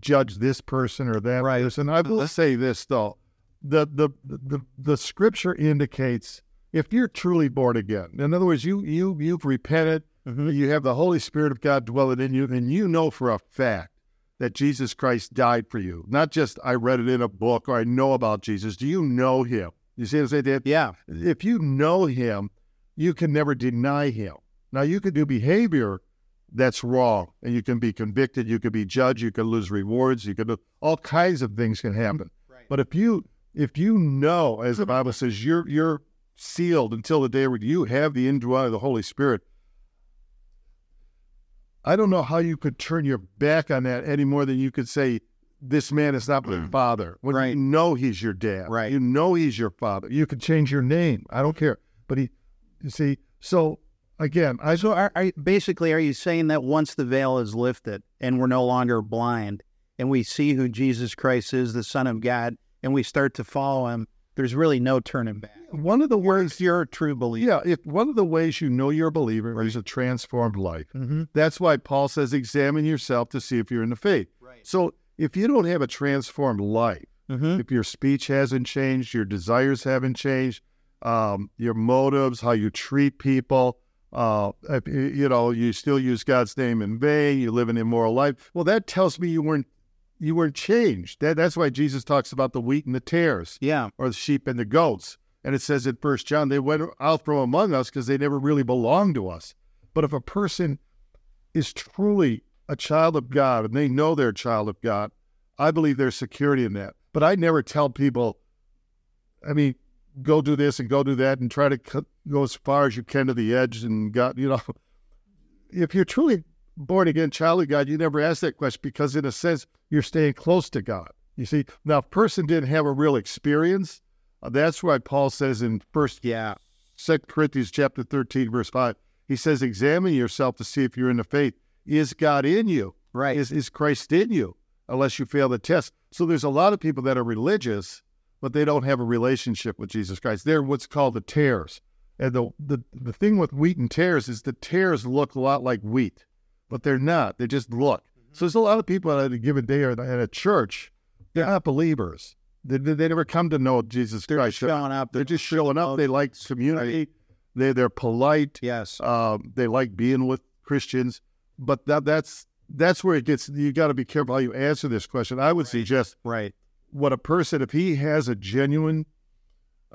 judge this person or that Right. person. I will say this though: the, the the the Scripture indicates if you're truly born again. In other words, you you you've repented, you have the Holy Spirit of God dwelling in you, and you know for a fact that Jesus Christ died for you. Not just I read it in a book or I know about Jesus. Do you know Him? You see what I'm saying? Yeah. if you know him, you can never deny him. Now, you can do behavior that's wrong, and you can be convicted, you can be judged, you can lose rewards, you can do all kinds of things can happen. Right. But if you if you know, as the hmm. Bible says, you're you're sealed until the day where you have the indwelling of the Holy Spirit. I don't know how you could turn your back on that any more than you could say, this man is not my hmm. father. When Right. you know he's your dad. Right. You know he's your father. You could change your name. I don't care. But he, you see, so again, I So, are, are basically, are you saying that once the veil is lifted and we're no longer blind and we see who Jesus Christ is, the Son of God, and we start to follow him, there's really no turning back? one of the ways, You're a true believer. yeah, if one of the ways you know you're a believer is a transformed life. Mm-hmm. That's why Paul says, examine yourself to see if you're in the faith. Right. So if you don't have a transformed life, Mm-hmm. if your speech hasn't changed, your desires haven't changed, um, your motives, how you treat people, uh, you know, you still use God's name in vain, you live an immoral life. Well, that tells me you weren't you weren't changed. That, that's why Jesus talks about the wheat and the tares, Yeah. or the sheep and the goats. And it says in First John, they went out from among us because they never really belonged to us. But if a person is truly a child of God and they know they're a child of God, I believe there's security in that. But I never tell people, I mean, go do this and go do that and try to cut, go as far as you can to the edge. And God, you know, if you're truly born again child of God, you never ask that question because, in a sense, you're staying close to God. You see, now, if person didn't have a real experience, uh, that's why Paul says in First Yeah. Second Corinthians chapter 13, verse 5, he says, Examine yourself to see if you're in the faith. Is God in you? Right. Is, is Christ in you? Unless you fail the test. So there's a lot of people that are religious, but they don't have a relationship with Jesus Christ. They're what's called the tares. And the, the, the thing with wheat and tares is the tares look a lot like wheat, but they're not. They just look. So there's a lot of people at a given day or at a church, they're not believers. They, they never come to know Jesus They're Christ. showing up. They're just showing up. They like community. They they're polite. Yes. Um, they like being with Christians. But that that's that's where it gets. You got to be careful how you answer this question. I would suggest Right. What a person, if he has a genuine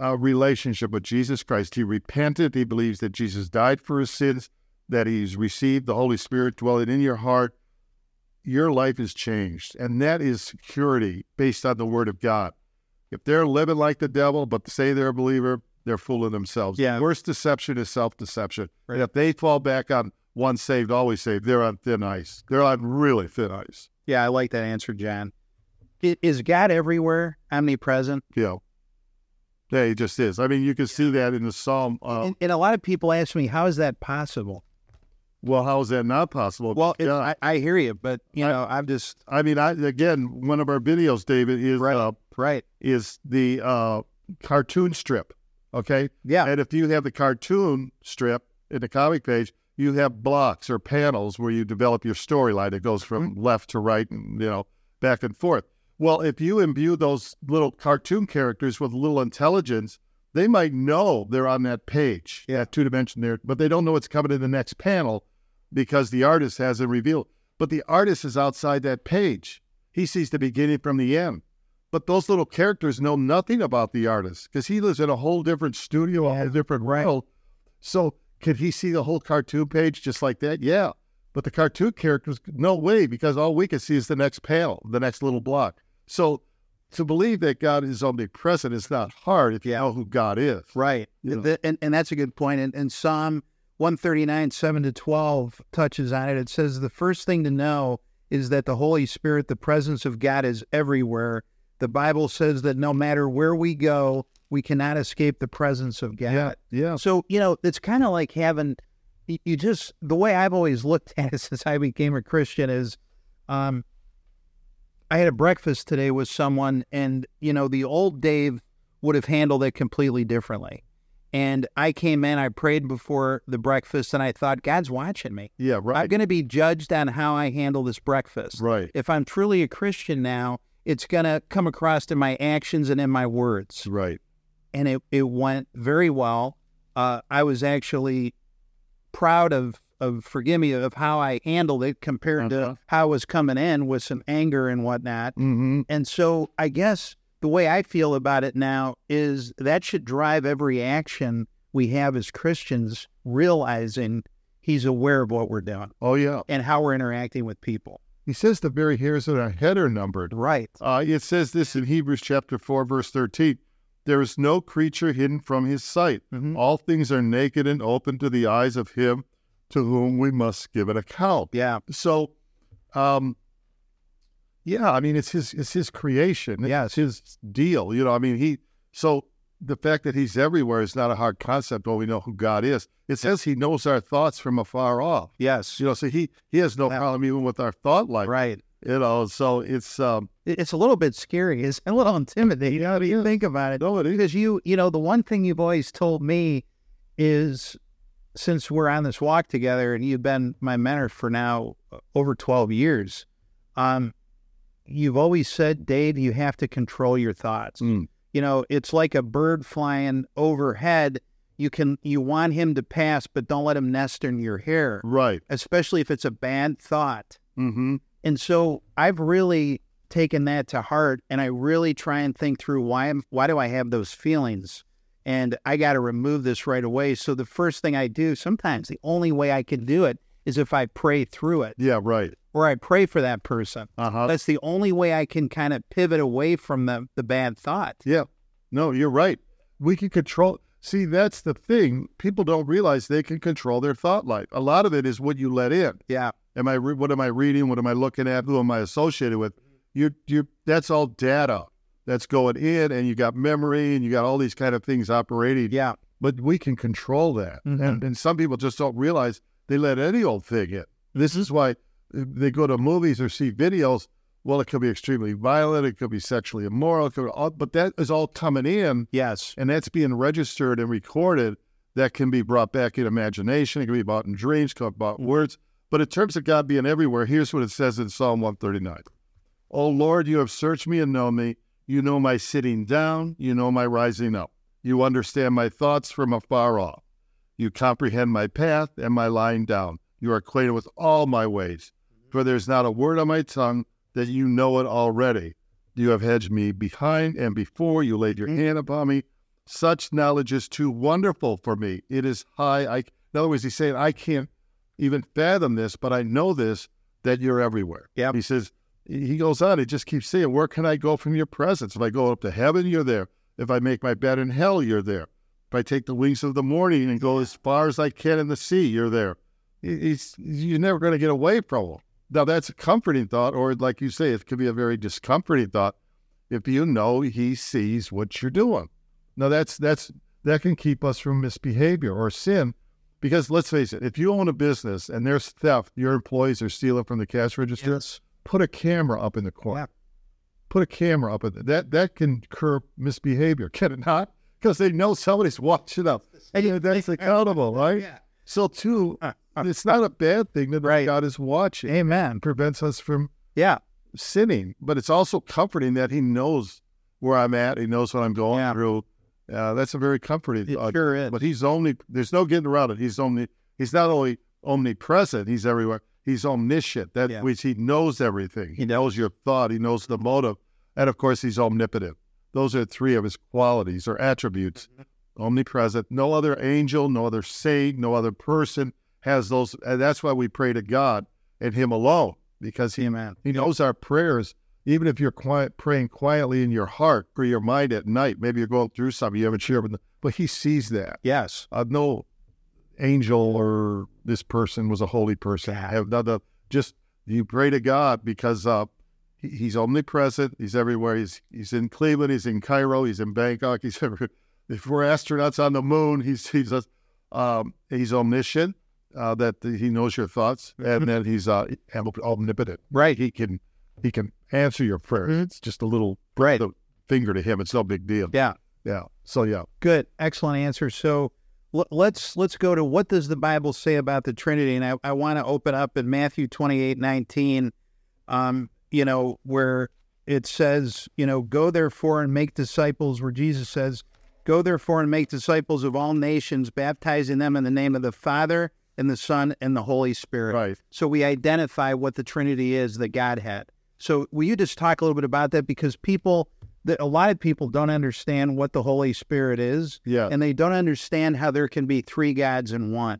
uh, relationship with Jesus Christ, he repented, he believes that Jesus died for his sins, that he's received the Holy Spirit dwelling in your heart, your life is changed. And that is security based on the Word of God. If they're living like the devil, but say they're a believer, they're fooling themselves. Yeah. The worst deception is self deception. Right. And if they fall back on once saved, always saved, they're on thin ice. They're on really thin ice. Yeah, I like that answer, John. I- Is God everywhere, omnipresent? Know. Yeah, he just is. I mean, you can see that in the Psalm. Uh, and, and a lot of people ask me, how is that possible? well, how is that not possible? Well, Yeah. I, I hear you, but you know, I'm just I mean, I again, one of our videos, David, is right. uh, right. is the uh, cartoon strip. Okay, Yeah, and if you have the cartoon strip in the comic page, you have blocks or panels where you develop your storyline. It goes from Mm-hmm. left to right, and you know, back and forth. Well, if you imbue those little cartoon characters with a little intelligence, they might know they're on that page, yeah, two dimension there, but they don't know what's coming in the next panel because the artist hasn't revealed. But the artist is outside that page. He sees the beginning from the end. But those little characters know nothing about the artist because he lives in a whole different studio, a whole different world. So could he see the whole cartoon page just like that? Yeah. But the cartoon characters, no way, because all we can see is the next panel, the next little block. So to believe that God is omnipresent is not hard if you know who God is. right. You know. And, and that's a good point. And, and Psalm 139, 7 to 12 touches on it. It says, The first thing to know is that the Holy Spirit, the presence of God, is everywhere. The Bible says that no matter where we go, we cannot escape the presence of God. Yeah. Yeah. So, you know, it's kind of like having, you you just, the way I've always looked at it since I became a Christian is, um, I had a breakfast today with someone, and, you know, the old Dave would have handled it completely differently. And I came in, I prayed before the breakfast, and I thought, God's watching me. Yeah. Right. I'm going to be judged on how I handle this breakfast. Right. If I'm truly a Christian now, it's going to come across in my actions and in my words Right. and it, it went very well. Uh, I was actually proud of, of, forgive me, of how I handled it compared Uh-huh. to how I was coming in with some anger and whatnot. Mm-hmm. And so I guess the way I feel about it now is that should drive every action we have as Christians, realizing he's aware of what we're doing Oh, yeah. and how we're interacting with people. He says the very hairs on our head are numbered. Right. Uh, it says this in Hebrews chapter 4, verse 13. There is no creature hidden from his sight. Mhm. All things are naked and open to the eyes of him to whom we must give an account. Yeah. So, um, yeah, I mean, it's his, it's his creation. Yeah, It's his deal. You know, I mean, he, so the fact that he's everywhere is not a hard concept when we know who God is. It says he knows our thoughts from afar off. Yes. You know, so he, he has no problem even with our thought life. Right. You know, so it's, um, It's a little bit scary. It's a little intimidating. How do you think about it? no, it is. because you you know the one thing you've always told me is since we're on this walk together and you've been my mentor for now uh, over 12 years um you've always said dave you have to control your thoughts Mm. you know it's like a bird flying overhead you can you want him to pass but don't let him nest in your hair Right. especially if it's a bad thought Mm-hmm. and so I've really taken that to heart and I really try and think through why am why do I have those feelings? And I got to remove this right away. So the first thing I do, sometimes the only way I can do it is if I pray through it Yeah, right. or I pray for that person. Uh-huh. That's the only way I can kind of pivot away from the, the bad thought. Yeah. No, you're right. We can control. See, that's the thing. People don't realize they can control their thought life. A lot of it is what you let in. Yeah. Am I? Re- what am I reading? What am I looking at? Who am I associated with? You, you. That's all data that's going in, and you got memory, and you got all these kind of things operating. Yeah. But we can control that, Mhm. and and some people just don't realize they let any old thing in. This is why they go to movies or see videos. Well, it could be extremely violent. It could be sexually immoral. It could, all, but that is all coming in Yes. and that's being registered and recorded that can be brought back in imagination. It can be brought in dreams, it can be brought in words. But in terms of God being everywhere, here's what it says in Psalm 139. O Lord, you have searched me and known me. You know my sitting down. You know my rising up. You understand my thoughts from afar off. You comprehend my path and my lying down. You are acquainted with all my ways. Mm-hmm. For there is not a word on my tongue that you know it already. You have hedged me behind and before. You laid your mm. hand upon me. Such knowledge is too wonderful for me. It is high. I, in other words, he's saying, I can't even fathom this, but I know this that you're everywhere. Yep. He says, he goes on, he just keeps saying, Where can I go from your presence? If I go up to heaven, you're there. If I make my bed in hell, you're there. If I take the wings of the morning and go as far as I can in the sea, you're there. He's, you're never going to get away from him. Now, that's a comforting thought, or like you say, it could be a very discomforting thought if you know he sees what you're doing. Now, that's that's that can keep us from misbehavior or sin because let's face it, if you own a business and there's theft, your employees are stealing from the cash register, Yes. Put a camera up in the corner. Yeah. Put a camera up in the, that that can curb misbehavior, can it not? Because they know somebody's watching them. And you know, that's accountable, right? Yeah. So too, it's not a bad thing that Right. God is watching. Amen. prevents us from Yeah. sinning, but it's also comforting that He knows where I'm at. He knows what I'm going Yeah. through. Uh, that's a very comforting It sure is. But He's only. There's no getting around it. He's only. He's not only omnipresent. He's everywhere. He's omniscient. That Yeah. which He knows everything. He knows your thought. He knows the motive, and of course, He's omnipotent. Those are three of His qualities or attributes. Mm-hmm. Omnipresent. No other angel, no other saint, no other person has those. And that's why we pray to God and Him alone, because He Amen. he knows our prayers. Even if you're quiet, praying quietly in your heart or your mind at night, maybe you're going through something you haven't shared with them, but he sees that. Yes. Uh, no angel or this person was a holy person. Yeah. Have none of just you pray to God because uh, he, he's omnipresent. He's everywhere. He's he's in Cleveland. He's in Cairo. He's in Bangkok. He's everywhere. If we're astronauts on the moon, he's he's a, um, he's omniscient. Uh, that he knows your thoughts, and then he's uh, omnipotent. Right. He can he can answer your prayer. It's just a little Right. finger to him. It's no big deal. Yeah. Yeah. So yeah. Good. Excellent answer. So let's let's go to what does the Bible say about the Trinity? And I, I want to open up in Matthew 28, 19, um, you know, where it says, you know, go therefore and make disciples, where Jesus says, Go therefore and make disciples of all nations, baptizing them in the name of the Father and the Son and the Holy Spirit. Right. So we identify what the Trinity is that God had. So will you just talk a little bit about that? Because people, that a lot of people don't understand what the Holy Spirit is, Yeah. and they don't understand how there can be three gods in one.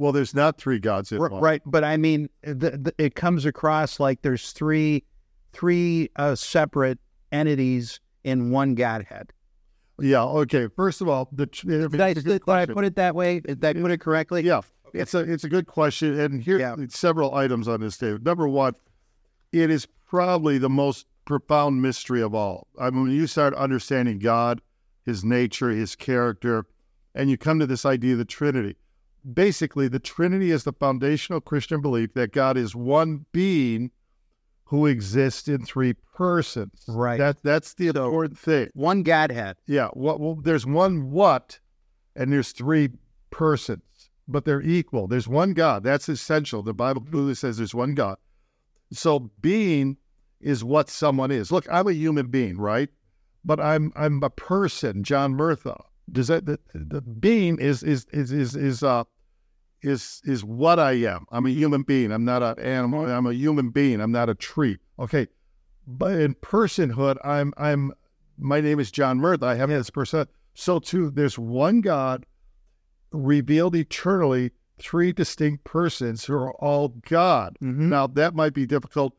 well, there's not three gods in R- one. Right, but I mean, the, the, it comes across like there's three, three uh, separate entities in one Godhead. Yeah. Okay. First of all, the Did I, did I put it that way? Did I put it correctly? Yeah. It's a it's a good question, and here Yeah. several items on this, David. Number one, it is probably the most profound mystery of all. I mean, when you start understanding God, His nature, His character, and you come to this idea of the Trinity. Basically, the Trinity is the foundational Christian belief that God is one being who exists in three persons. Right. That that's the So- important thing. One Godhead. Yeah. What? Well, there's one what, and there's three persons, but they're equal. There's one God. That's essential. The Bible clearly says there's one God. So being is what someone is. Look, I'm a human being, right? But I'm I'm a person, John Murtha. Does that the, the being is is is is is uh is is what I am. I'm a human being. I'm not an animal. I'm a human being. I'm not a tree. Okay. But in personhood, I'm I'm my name is John Murtha. I have this person. So too, there's one God revealed eternally, three distinct persons who are all God. Mhm. Now that might be difficult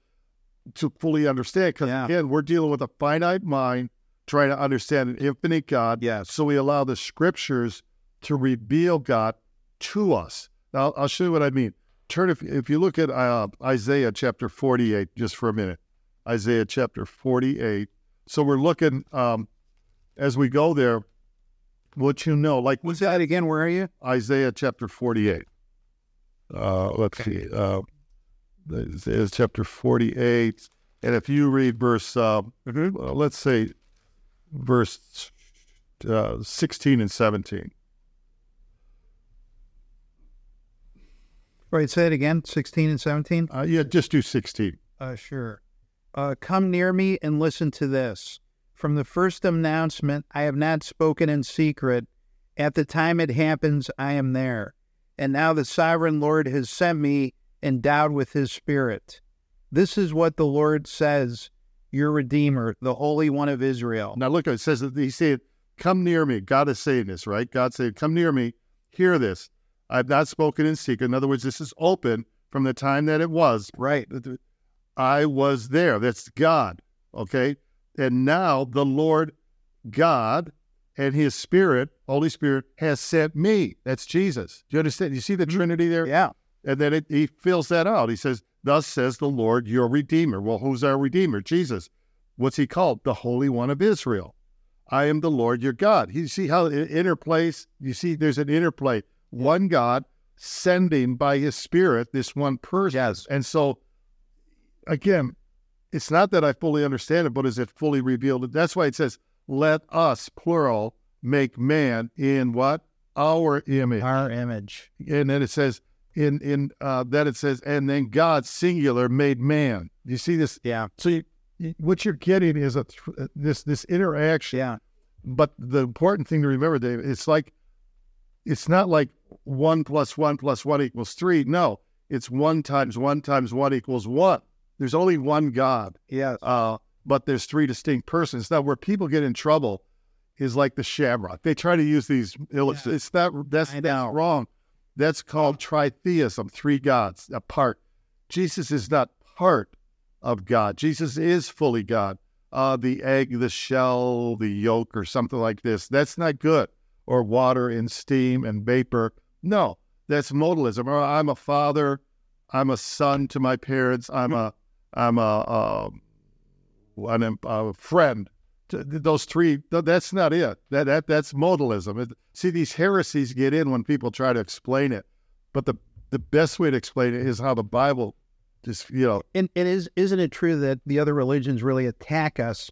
to fully understand because Yeah. again, we're dealing with a finite mind trying to understand an infinite God. Yes. So we allow the scriptures to reveal God to us. Now I'll show you what I mean. Turn if if you look at uh, Isaiah chapter 48 just for a minute. Isaiah chapter 48. So we're looking um, as we go there. What you know, like What's that again? Where are you? Isaiah chapter 48. Uh, let's see. Uh, Isaiah chapter 48. And if you read verse, uh, uh, let's say, verse uh, 16 and 17. Right, say it again. 16 and 17? Uh, yeah, just do 16. Uh, sure. Uh, come near me and listen to this. From the first announcement, I have not spoken in secret. At the time it happens, I am there. And now the sovereign Lord has sent me endowed with his spirit. This is what the Lord says, your Redeemer, the Holy One of Israel. Now look, it says that he said, "Come near me." God is saying this, right? God said, "Come near me, hear this. I've not spoken in secret." In other words, this is open from the time that it was. Right. I was there. That's God. Okay, and now the Lord God and His Spirit, Holy Spirit, has sent me. That's Jesus. Do you understand? You see the mm-hmm. Trinity there? Yeah. And then it, he fills that out. He says, Thus says the Lord, your Redeemer. Well, who's our Redeemer? Jesus. What's he called? The Holy One of Israel. I am the Lord your God. You see how it interplays? You see, there's an interplay. One God sending by his Spirit this one person. Yes. And so, again, it's not that I fully understand it, but is it fully revealed? That's why it says, let us, plural, make man in what? Our image. Our image. And then it says, in in uh, that it says, and then God singular made man. You see this? Yeah. So you, you, what you're getting is a th- uh, this this interaction. Yeah. But the important thing to remember, Dave, it's like it's not like one plus one plus one equals three. No, it's one times one times one equals one. There's only one God. Yeah. Uh, but there's three distinct persons. Now, where people get in trouble is like the shamrock. They try to use these. Yeah. It's that That's, that's wrong. That's called tritheism. Three gods apart. Jesus is not part of God. Jesus is fully God. Uh, the egg, the shell, the yolk, or something like this. That's not good. Or water and steam and vapor. No, that's modalism. Or I'm a father. I'm a son to my parents. I'm a I'm a um, an, a friend. Those three that's not it. That that that's modalism. See, these heresies get in when people try to explain it, but the the best way to explain it is how the Bible just you know And it is isn't it true that the other religions really attack us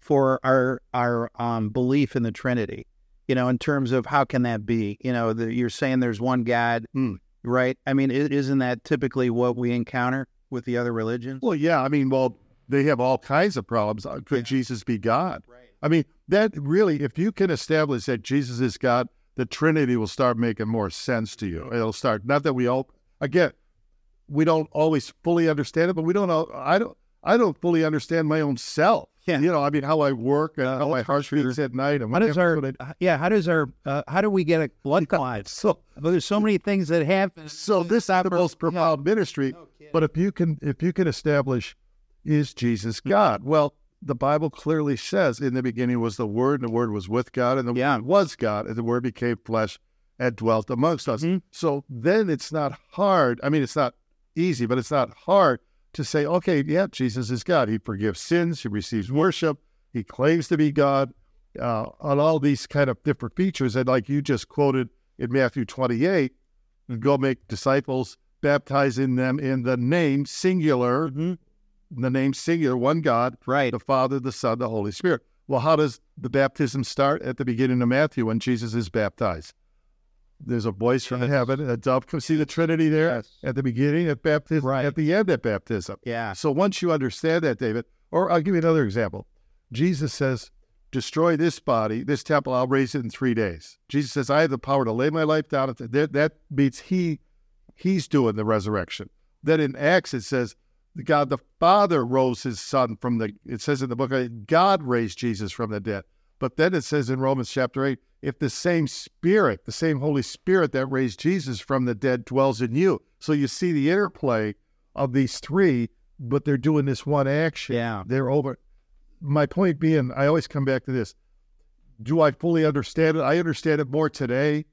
for our our um, belief in the Trinity? You know, in terms of how can that be? You know, the, you're saying there's one God, Hmm. right? I mean, is isn't that typically what we encounter with the other religions? Well, yeah. I mean, well, they have all kinds of problems. Uh, Could Yeah. Jesus be God? Right. I mean, that really, if you can establish that Jesus is God, the Trinity will start making more sense to you. It'll start. Not that we all, again, we don't always fully understand it, but we don't. all- I don't. I don't fully understand my own self. Yeah. You know, I mean, how I work and Uh, how my heart beats at night, and How does our I- yeah? How does our uh, how do we get a blood clot? so Well, there's so many things that happen. so this is the most profound ministry. But if you can if you can establish is Jesus God? Well, the Bible clearly says in the beginning was the Word, and the Word was with God, and the Yeah. Word was God, and the Word became flesh and dwelt amongst us. Mhm. So then it's not hard. I mean, it's not easy, but it's not hard to say, okay, yeah, Jesus is God. He forgives sins. He receives worship. He claims to be God. Uh, on all these kind of different features, and like you just quoted in Matthew 28, go make disciples, baptizing them in the name singular, Mhm. The name singular, one God, Right. the Father, the Son, the Holy Spirit. Well, how does the baptism start? At the beginning of Matthew when Jesus is baptized. There's a voice from heaven, a dove. Come see the Trinity there Yes. at the beginning at baptism, Right. at the end at baptism. Yeah. So once you understand that, David, or I'll give you another example. Jesus says, Destroy this body, this temple, I'll raise it in three days. Jesus says, I have the power to lay my life down. That, that means he he's doing the resurrection. Then in Acts it says, God the Father rose his son from the it says in the book, uh, God raised Jesus from the dead. But then it says in Romans chapter 8, if the same Spirit, the same Holy Spirit that raised Jesus from the dead dwells in you. So you see the interplay of these three, but they're doing this one action. Yeah. They're over. My point being, I always come back to this. Do I fully understand it? I understand it more today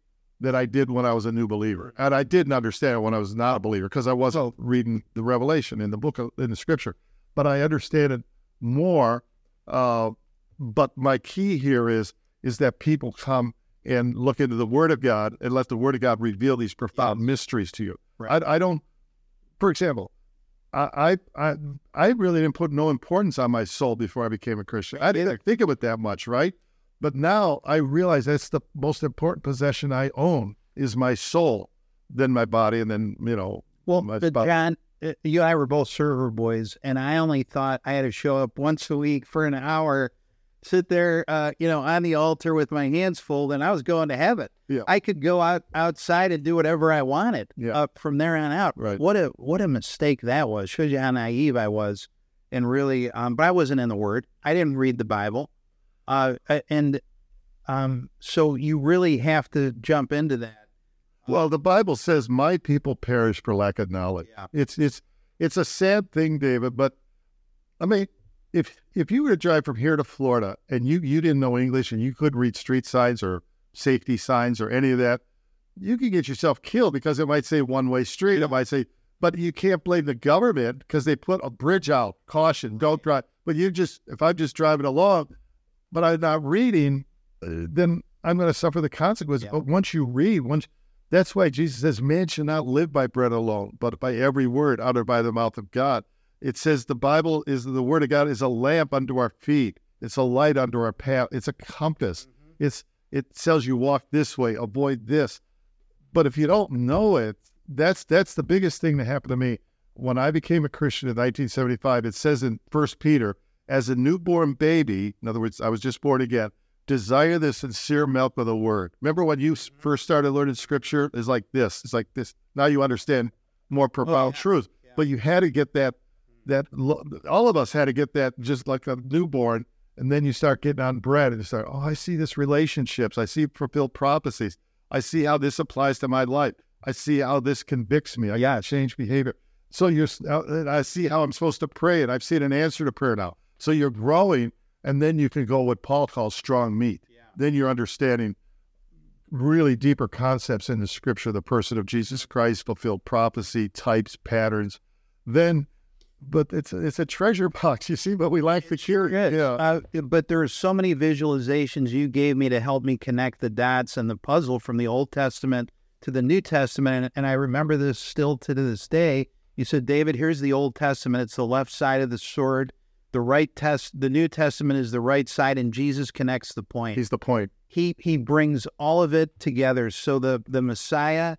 than I did when I was a new believer. And I didn't understand when I was not a believer because I wasn't reading the Revelation in the book of, in the scripture. But I understand it more. Uh, but my key here is is that people come and look into the Word of God and let the Word of God reveal these profound Yes. mysteries to you. Right. I, I don't. For example, I, I I I really didn't put no importance on my soul before I became a Christian. I didn't think of it that much, right? But now I realize that's the most important possession I own is my soul, then my body, and then you know. Well, my but spouse. John, uh, you and I were both server boys, and I only thought I had to show up once a week for an hour sit there, uh, you know, on the altar with my hands full, then I was going to heaven. Yeah. I could go out outside and do whatever I wanted Yeah. up from there on out. Right. What a what a mistake that was. Shows you how naive I was, and really, um, but I wasn't in the Word. I didn't read the Bible, uh, and um, so you really have to jump into that. Well, the Bible says, "My people perish for lack of knowledge." Yeah. It's it's it's a sad thing, David. But I mean, if if you were to drive from here to Florida and you you didn't know English and you couldn't read street signs or safety signs or any of that, you could get yourself killed because it might say one way street. It might say, but you can't blame the government because they put a bridge out, caution, don't drive. But you just if I'm just driving along, but I'm not reading, uh, then I'm going to suffer the consequences. Yeah. But once you read, once that's why Jesus says, "Man shall not live by bread alone, but by every word uttered by the mouth of God." It says the Bible is the Word of God is a lamp unto our feet. It's a light unto our path. It's a compass. It's it tells you walk this way, avoid this. But if you don't know it, that's that's the biggest thing that happened to me when I became a Christian in 1975. It says in First Peter, as a newborn baby, in other words, I was just born again. Desire the sincere milk of the word. Remember when you first started learning scripture? It's like this. It's like this. Now you understand more profound yeah. truth. Yeah. But you had to get that. That all of us had to get that just like a newborn, and then you start getting on bread, and you start. Oh, I see this relationships. I see fulfilled prophecies. I see how this applies to my life. I see how this convicts me. I got to change behavior. So you're, uh, I see how I'm supposed to pray, and I've seen an answer to prayer now. So you're growing, and then you can go what Paul calls strong meat. Yeah. Then you're understanding really deeper concepts in the scripture, the person of Jesus Christ, fulfilled prophecy, types, patterns. Then, but it's a, it's a treasure box, you see, but we lack the cure. Yes. Yeah. Uh, but there are so many visualizations you gave me to help me connect the dots and the puzzle from the Old Testament to the New Testament. And, and I remember this still to this day. You said, David, here's the Old Testament. It's the left side of the sword. The right test, the New Testament is the right side, and Jesus connects the point. He's the point. he he brings all of it together. So the the Messiah,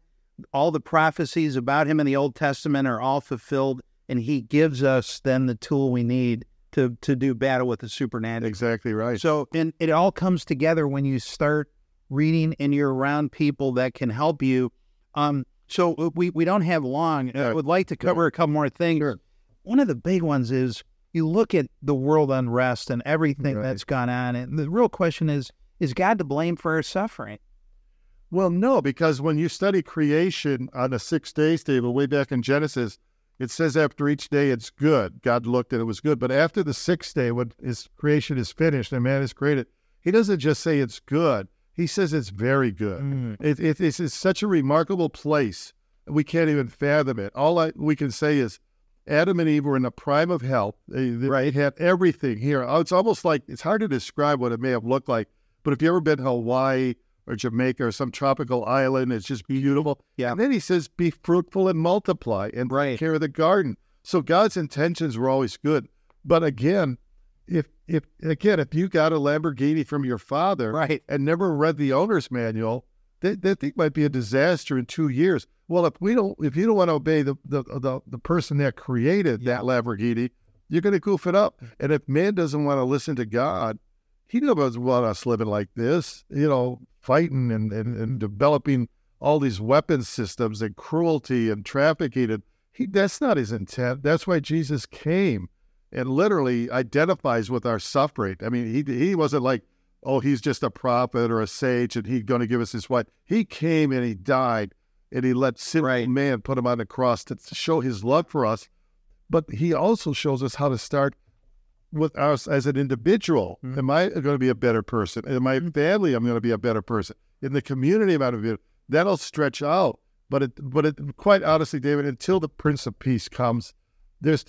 all the prophecies about him in the Old Testament are all fulfilled, and he gives us then the tool we need to to do battle with the supernatural. Exactly right. So and it all comes together when you start reading and you're around people that can help you. Um, so we we don't have long. I would like to cover a couple more things. Sure. One of the big ones is you look at the world unrest and everything Right. that's gone on, and the real question is: Is God to blame for our suffering? Well, no, because when you study creation on the six days table, way back in Genesis, it says after each day it's good. God looked and it was good. But after the sixth day, when his creation is finished and man is created, he doesn't just say it's good. He says it's very good. Mm. It, it, it's, it's such a remarkable place. We can't even fathom it. All I, we can say is Adam and Eve were in the prime of health. They, they had everything here. Oh, It's almost like it's hard to describe what it may have looked like. But if you ever been to Hawaii or Jamaica or some tropical island, it's just beautiful. Yeah. And then he says, "Be fruitful and multiply and Right. take care of the garden." So God's intentions were always good. But again, if if again if you got a Lamborghini from your father, Right. and never read the owner's manual, that, that thing might be a disaster in two years. Well, if we don't, if you don't want to obey the the the, the person that created Yeah. that Lamborghini, you're going to goof it up. Mm. And if man doesn't want to listen to God, he doesn't want us living like this. You know, fighting and and, and developing all these weapons systems and cruelty and trafficking. And he that's not his intent. That's why Jesus came and literally identifies with our suffering. I mean, he he wasn't like, oh, he's just a prophet or a sage and he's going to give us his wife. He came and he died and he let sinful Right. man put him on the cross to show his love for us. But he also shows us how to start with us as an individual. Mhm. Am I going to be a better person? In my family, I'm going to be a better person. In the community, I'm going to be. That'll stretch out. But it, but it, quite honestly, David, until the Prince of Peace comes, there's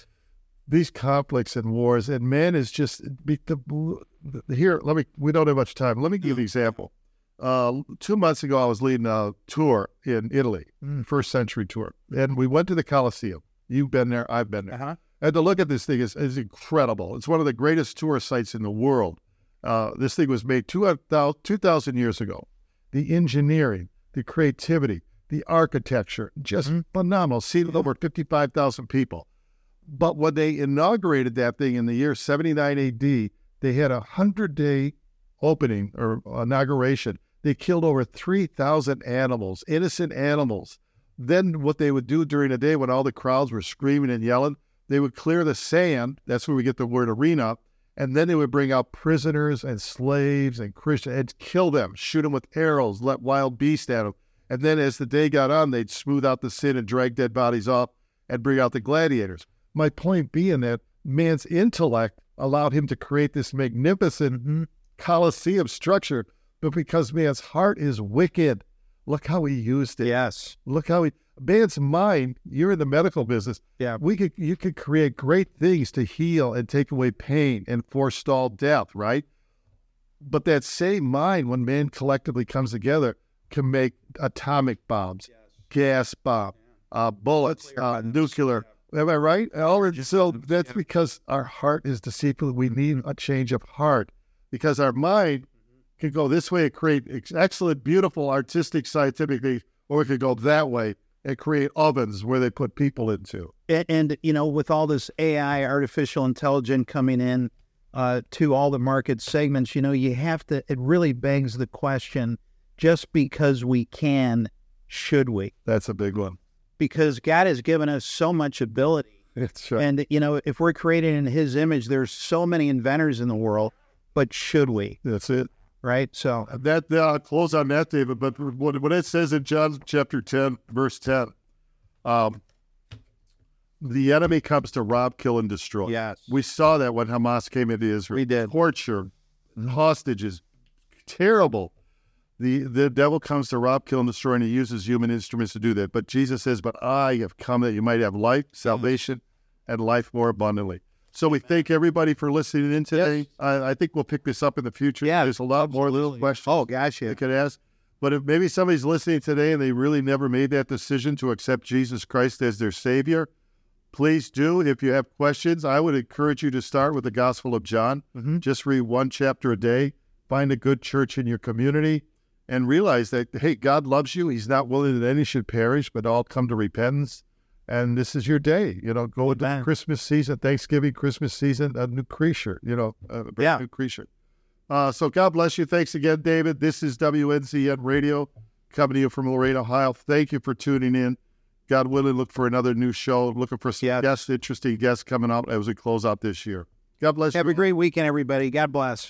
these conflicts and wars, and man is just be, the, here. Let me. We don't have much time. Let me give you an example. Uh, two months ago, I was leading a tour in Italy, Mm. first century tour, and we went to the Colosseum. You've been there. I've been there. Uh-huh. And to look at this thing is, is incredible. It's one of the greatest tourist sites in the world. Uh, this thing was made 2,000 2,000 years ago. The engineering, the creativity, the architecture, just Mhm. phenomenal. Seated over 55,000 people. But when they inaugurated that thing in the year 79 AD, They had a hundred day opening or inauguration. They killed over three thousand animals, innocent animals. Then what they would do during the day when all the crowds were screaming and yelling, they would clear the sand. That's where we get the word arena. And then they would bring out prisoners and slaves and Christians and kill them, shoot them with arrows, let wild beasts at them. And then as the day got on, they'd smooth out the sin and drag dead bodies off and bring out the gladiators. My point being that man's intellect allowed him to create this magnificent Mm-hmm. coliseum structure, but because man's heart is wicked, look how he used it. Yes. Look how he man's mind. You're in the medical business. Yeah. We could you could create great things to heal and take away pain and forestall death, right? But that same mind, when man collectively comes together, can make atomic bombs, gas bomb, uh, bullets, Nuclear uh, nuclear. Am I right? All so that's because our heart is deceitful. We need a change of heart because our mind can go this way and create ex- excellent, beautiful, artistic, scientific things, or it could go that way and create ovens where they put people into. And, and you know, with all this AI, artificial intelligence coming in uh, to all the market segments, you know, you have to. It really begs the question: just because we can, should we? That's a big one. Because God has given us so much ability, right. and you know, if we're created in His image, there's so many inventors in the world. But should we? That's it. Right? So That uh, I'll close on that, David. But what, what it says in John chapter ten, verse ten, um, the enemy comes to rob, kill, and destroy. yes, We saw that when Hamas came into Israel. We did. Torture, hostages, terrible. The the devil comes to rob, kill, and destroy, and he uses human instruments to do that. But Jesus says, But I have come that you might have life, salvation, and life more abundantly. So we thank everybody for listening in today. I, I think we'll pick this up in the future. Yeah, There's a lot more little absolutely. questions oh gosh, yeah, could ask. But if maybe somebody's listening today and they really never made that decision to accept Jesus Christ as their Savior, please do. If you have questions, I would encourage you to start with the Gospel of John. Mhm. Just read one chapter a day. Find a good church in your community and realize that, hey, God loves you. He's not willing that any should perish, but all come to repentance. And this is your day. You know, go into Amen. Christmas season, Thanksgiving, Christmas season, a new creature, you know, a brand Yeah. new creature. Uh, so God bless you. Thanks again, David. This is WNCN Radio coming to you from Lorain, Ohio. Thank you for tuning in. God willing, look for another new show. Looking for some Yes. guests, interesting guests coming out as we close out this year. God bless have you. Have a great weekend, everybody. God bless.